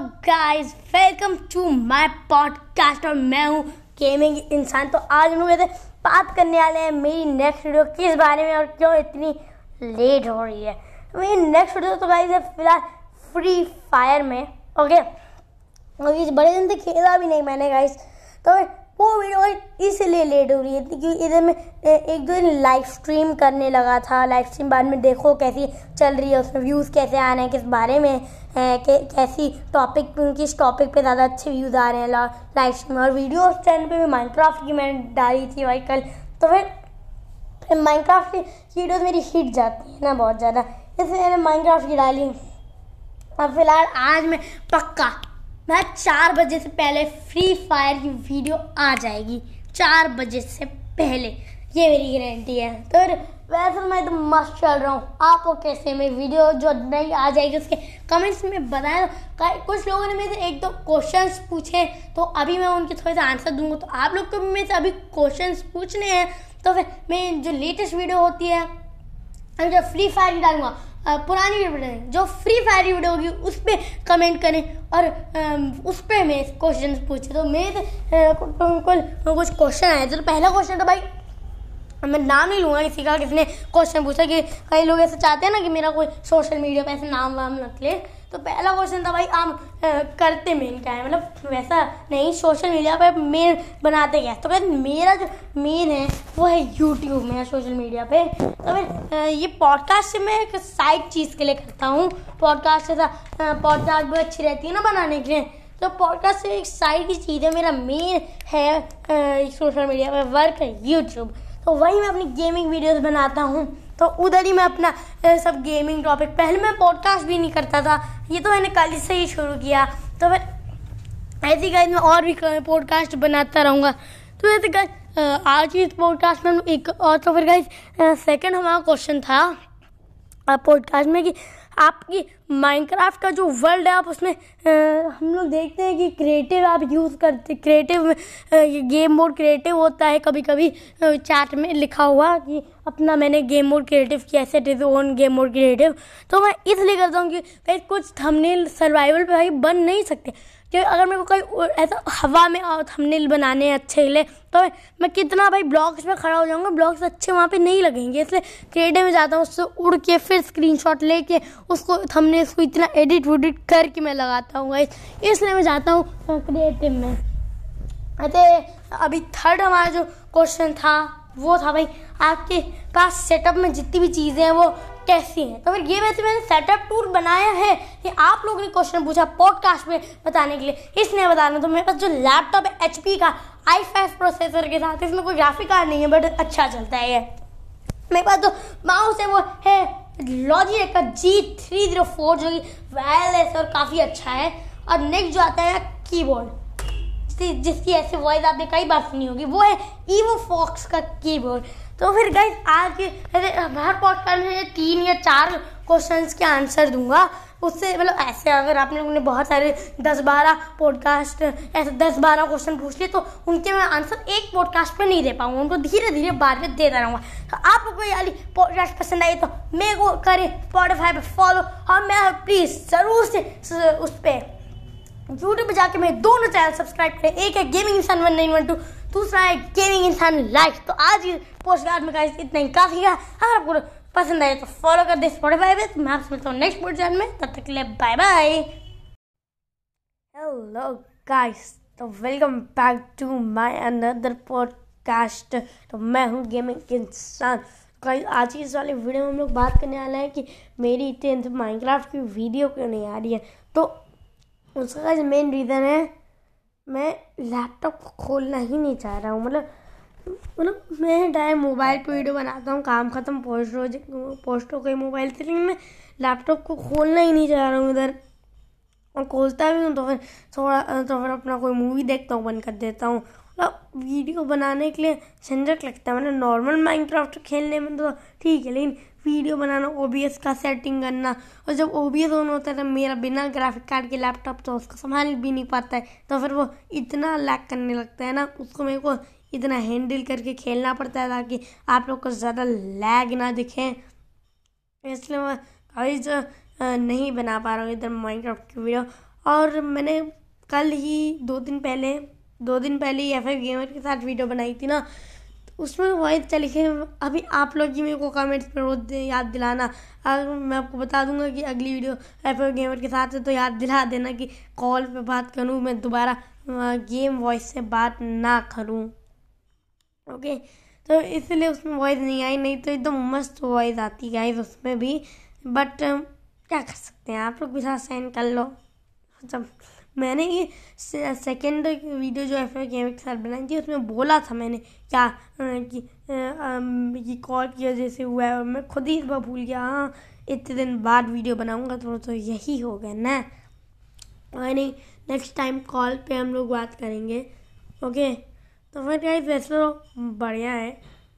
Guys welcome to my podcast और मैं हूँ गेमिंग इंसान। तो आज हम लोग बात करने वाले हैं मेरी नेक्स्ट वीडियो किस बारे में और क्यों इतनी लेट हो रही है। मेरी नेक्स्ट वीडियो तो गाइस है फ़िलहाल फ्री फायर में ओके और इस बड़े दिन से खेला भी नहीं मैंने गाइस तो वो वीडियो इसलिए लेट हो रही है क्योंकि इधर में एक दो दिन लाइव स्ट्रीम करने लगा था लाइव स्ट्रीम बाद में देखो कैसी चल रही है, उसमें व्यूज़ कैसे आ रहे हैं, किस बारे में है कैसी टॉपिक किस टॉपिक पे ज़्यादा अच्छे व्यूज़ आ रहे हैं लाइव स्ट्रीम और वीडियो उस चैनल पे भी माइनक्राफ्ट की मैंने डाली थी भाई कल तो फिर माइनक्राफ्ट की वीडियोज़ मेरी हिट जाती है ना बहुत ज़्यादा, इसलिए मैंने माइनक्राफ्ट की डाली। अब फ़िलहाल आज मैं पक्का मैं चार बजे से पहले फ्री फायर की वीडियो आ जाएगी। चार बजे से पहले। ये मेरी गारंटी है। तो वैसे मैं तो मस्त चल रहा हूँ। आपको कैसे मेरी वीडियो जो नहीं आ जाएगी उसके कमेंट्स में बताएँ। तो कुछ लोगों ने मेरे से एक दो क्वेश्चंस पूछे तो अभी मैं उनके थोड़े से आंसर दूँगा। तो आप लोग को भी मेरे से अभी क्वेश्चंस पूछने हैं। तो फिर मैं जो लेटेस्ट वीडियो होती है जो फ्री फायर डालूँगा। पुरानी वीडियो जो फ्री फायर की वीडियो होगी, उस पर कमेंट करें और उस पर मैं क्वेश्चन पूछे। तो मेरे कुछ क्वेश्चन आए तो पहला क्वेश्चन तो भाई मैं नाम नहीं लूँगा किसी का। किसने क्वेश्चन पूछा कि कई लोग ऐसे चाहते हैं ना कि मेरा कोई सोशल मीडिया पर ऐसे नाम वाम निकले तो पहला क्वेश्चन था भाई, आप करते मेन क्या है? मतलब वैसा नहीं सोशल मीडिया पे मेन बनाते क्या तो कहते मेरा जो मेन है, वो है यूट्यूब मेरा सोशल मीडिया पे। तो फिर ये पॉडकास्ट मैं एक साइड चीज़ के लिए करता हूँ। पॉडकास्ट से पॉडकास्ट भी अच्छी रहती है ना बनाने के लिए। तो पॉडकास्ट एक साइड की चीज़ है, मेरा मेन है सोशल मीडिया पर वर्क है यूट्यूब तो वही मैं अपनी गेमिंग वीडियोस बनाता हूँ। तो उधर ही मैं अपना सब गेमिंग टॉपिक पहले मैं पॉडकास्ट भी नहीं करता था। ये तो मैंने कल से ही शुरू किया। तो फिर ऐसी गाइज़ मैं और भी पॉडकास्ट बनाता रहूँगा। तो ऐसे गाइज़ आज इस पॉडकास्ट में एक, और तो फिर गाइज़ सेकंड हमारा क्वेश्चन था। पॉडकास्ट में कि आपकी माइनक्राफ्ट का जो वर्ल्ड है आप उसमें आ, हम लोग देखते हैं कि क्रिएटिव आप यूज़ करते क्रिएटिव गेम मोड क्रिएटिव होता है। कभी कभी चैट में लिखा हुआ कि अपना मैंने गेम मोड क्रिएटिव किया set is on game mode creative तो मैं इसलिए करता हूँ कि भाई कुछ थंबनेल सर्वाइवल पे भाई बन नहीं सकते। कि अगर मेरे को कोई ऐसा हवा में थंबनेल बनाने अच्छे लिए तो मैं कितना भाई ब्लॉग्स में खड़ा हो जाऊँगा ब्लॉग्स अच्छे वहाँ पे नहीं लगेंगे, इसलिए क्रिएटिव में जाता हूँ, उससे उड़ के, फिर स्क्रीनशॉट लेके, उसको थंबनेल को इतना एडिट वडिट करके मैं लगाता हूँ इसलिए मैं जाता हूँ क्रिएटिव में। अरे, अभी थर्ड हमारा जो क्वेश्चन था वो था भाई, आपके पास सेटअप में जितनी भी चीज़ें हैं वो कैसी हैं? तो फिर ये वैसे मैंने सेटअप टूर बनाया है कि आप लोगों ने क्वेश्चन पूछा पॉडकास्ट में बताने के लिए। इसलिए बताना तो मेरे पास जो लैपटॉप है एचपी का आई प्रोसेसर के साथ, इसमें कोई ग्राफिक कार्ड नहीं है बट अच्छा चलता है ये। मेरे पास जो माउस है, वो है लॉजिक का जी थ्री ज़ीरो फोर जो कि वायरलेस और काफ़ी अच्छा है। और नेक्स्ट जो आता है कीबोर्ड जिसकी ऐसे वॉइस आपने कई बार सुनी होगी, वो है ईवो फॉक्स का कीबोर्ड तो फिर गाइस आज के हर पॉडकास्ट में तीन या चार क्वेश्चंस के आंसर दूँगा. उससे मतलब ऐसे अगर आप लोगों ने बहुत सारे दस बारह पॉडकास्ट ऐसे दस बारह क्वेश्चन पूछ लिए तो उनके मैं आंसर एक पॉडकास्ट पे नहीं दे पाऊँगा. उनको धीरे धीरे बाद में देता रहूँगा तो आप लोग को पॉडकास्ट पसंद आई तो मेरे को करें स्पॉटिफाई पर फॉलो और मैं प्लीज़ ज़रूर से उस पर यूट्यूब पे जाके मेरे दोनों चैनल सब्सक्राइब करें। एक है गेमिंग इंसान वन नाइन वन टू दूसरा है गेमिंग इंसान लाइफ तो आज की पोस्ट कार्ड में गाइस इतना ही। काफ़ी है। अगर आपको पसंद आए तो फॉलो कर दे स्पॉटिफाई पे। तो मैं आपसे मिलता हूँ नेक्स्ट पोस्ट चैनल में। तब तक के लिए बाय बाय हेलो गाइस तो welcome back to my another podcast तो मैं हूँ गेमिंग इंसान गाइस आज की इस वाले वीडियो में हम लोग बात करने वाले हैं कि मेरी टेंथ माइनक्राफ्ट की वीडियो क्यों नहीं आ रही है? तो उसका मेन रीज़न है, मैं लैपटॉप खोलना ही नहीं चाह रहा हूँ। मतलब मतलब मैं डायरेक्ट मोबाइल पे वीडियो बनाता हूँ, काम ख़त्म पोस्ट रोज पोस्ट हो गई मोबाइल से लेकिन मैं लैपटॉप को खोलना ही नहीं चाह रहा हूँ इधर। और खोलता भी हूँ तो फिर थोड़ा तो फिर अपना कोई मूवी देखता हूँ, बंद कर देता हूँ। मतलब वीडियो बनाने के लिए झंझट लगता है। मतलब नॉर्मल माइनक्राफ्ट खेलने में तो ठीक है, लेकिन वीडियो बनाना ओबीएस का सेटिंग करना और जब ओ बी ऑन होता है तो मेरा बिना ग्राफिक कार्ड के लैपटॉप तो उसको संभाल भी नहीं पाता है। तो फिर वो इतना लैक करने लगता है ना, उसको मेरे को इतना हैंडल करके खेलना पड़ता है ताकि आप लोग को ज़्यादा लैग ना दिखे। इसलिए मैं कभी जो नहीं बना पा रहा हूँ इधर माइनक्राफ्ट की वीडियो और मैंने कल ही, दो दिन पहले दो दिन पहले ही एफ़ गेमर के साथ वीडियो बनाई थी ना तो उसमें वॉइस चली है अभी आप लोग ही मेरे को कमेंट्स में रोज याद दिलाना। अगर मैं आपको बता दूँगा कि अगली वीडियो एफ़ गेमर के साथ है तो याद दिला देना कि कॉल पे बात करूँ, मैं दोबारा गेम वॉइस से बात ना करूँ। ओके तो इसलिए उसमें वॉइस नहीं आई, नहीं तो एकदम मस्त वॉइस आती गाइस उसमें भी। बट क्या कर सकते हैं? आप लोग भी साथ साइन कर लो। जब मैंने ये सेकेंड वीडियो जो एफ़ गेम के साथ बनाई थी, उसमें बोला था मैंने, क्या कि कॉल की वजह से हुआ है मैं खुद ही इस बार भूल गया हाँ इतने दिन बाद वीडियो बनाऊँगा तो तो यही हो गया ना। नहीं नेक्स्ट टाइम कॉल पे हम लोग बात करेंगे ओके तो फिर गाइस वैसे तो बढ़िया है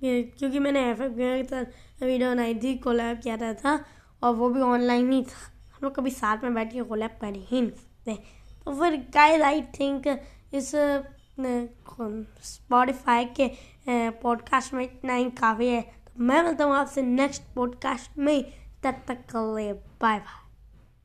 क्योंकि मैंने एफ़ एफ़ के साथ वीडियो बनाई थी कोलैब किया था और वो भी ऑनलाइन ही था। हम लोग कभी साथ में बैठ के कोलैब कर ही नहीं सकते। फिर गाइस आई थिंक इस स्पॉटिफाई के पॉडकास्ट में इतना ही काफ़ी है। तो मैं मिलता हूँ आपसे नेक्स्ट पॉडकास्ट में। तब तक कर ले बाय बाय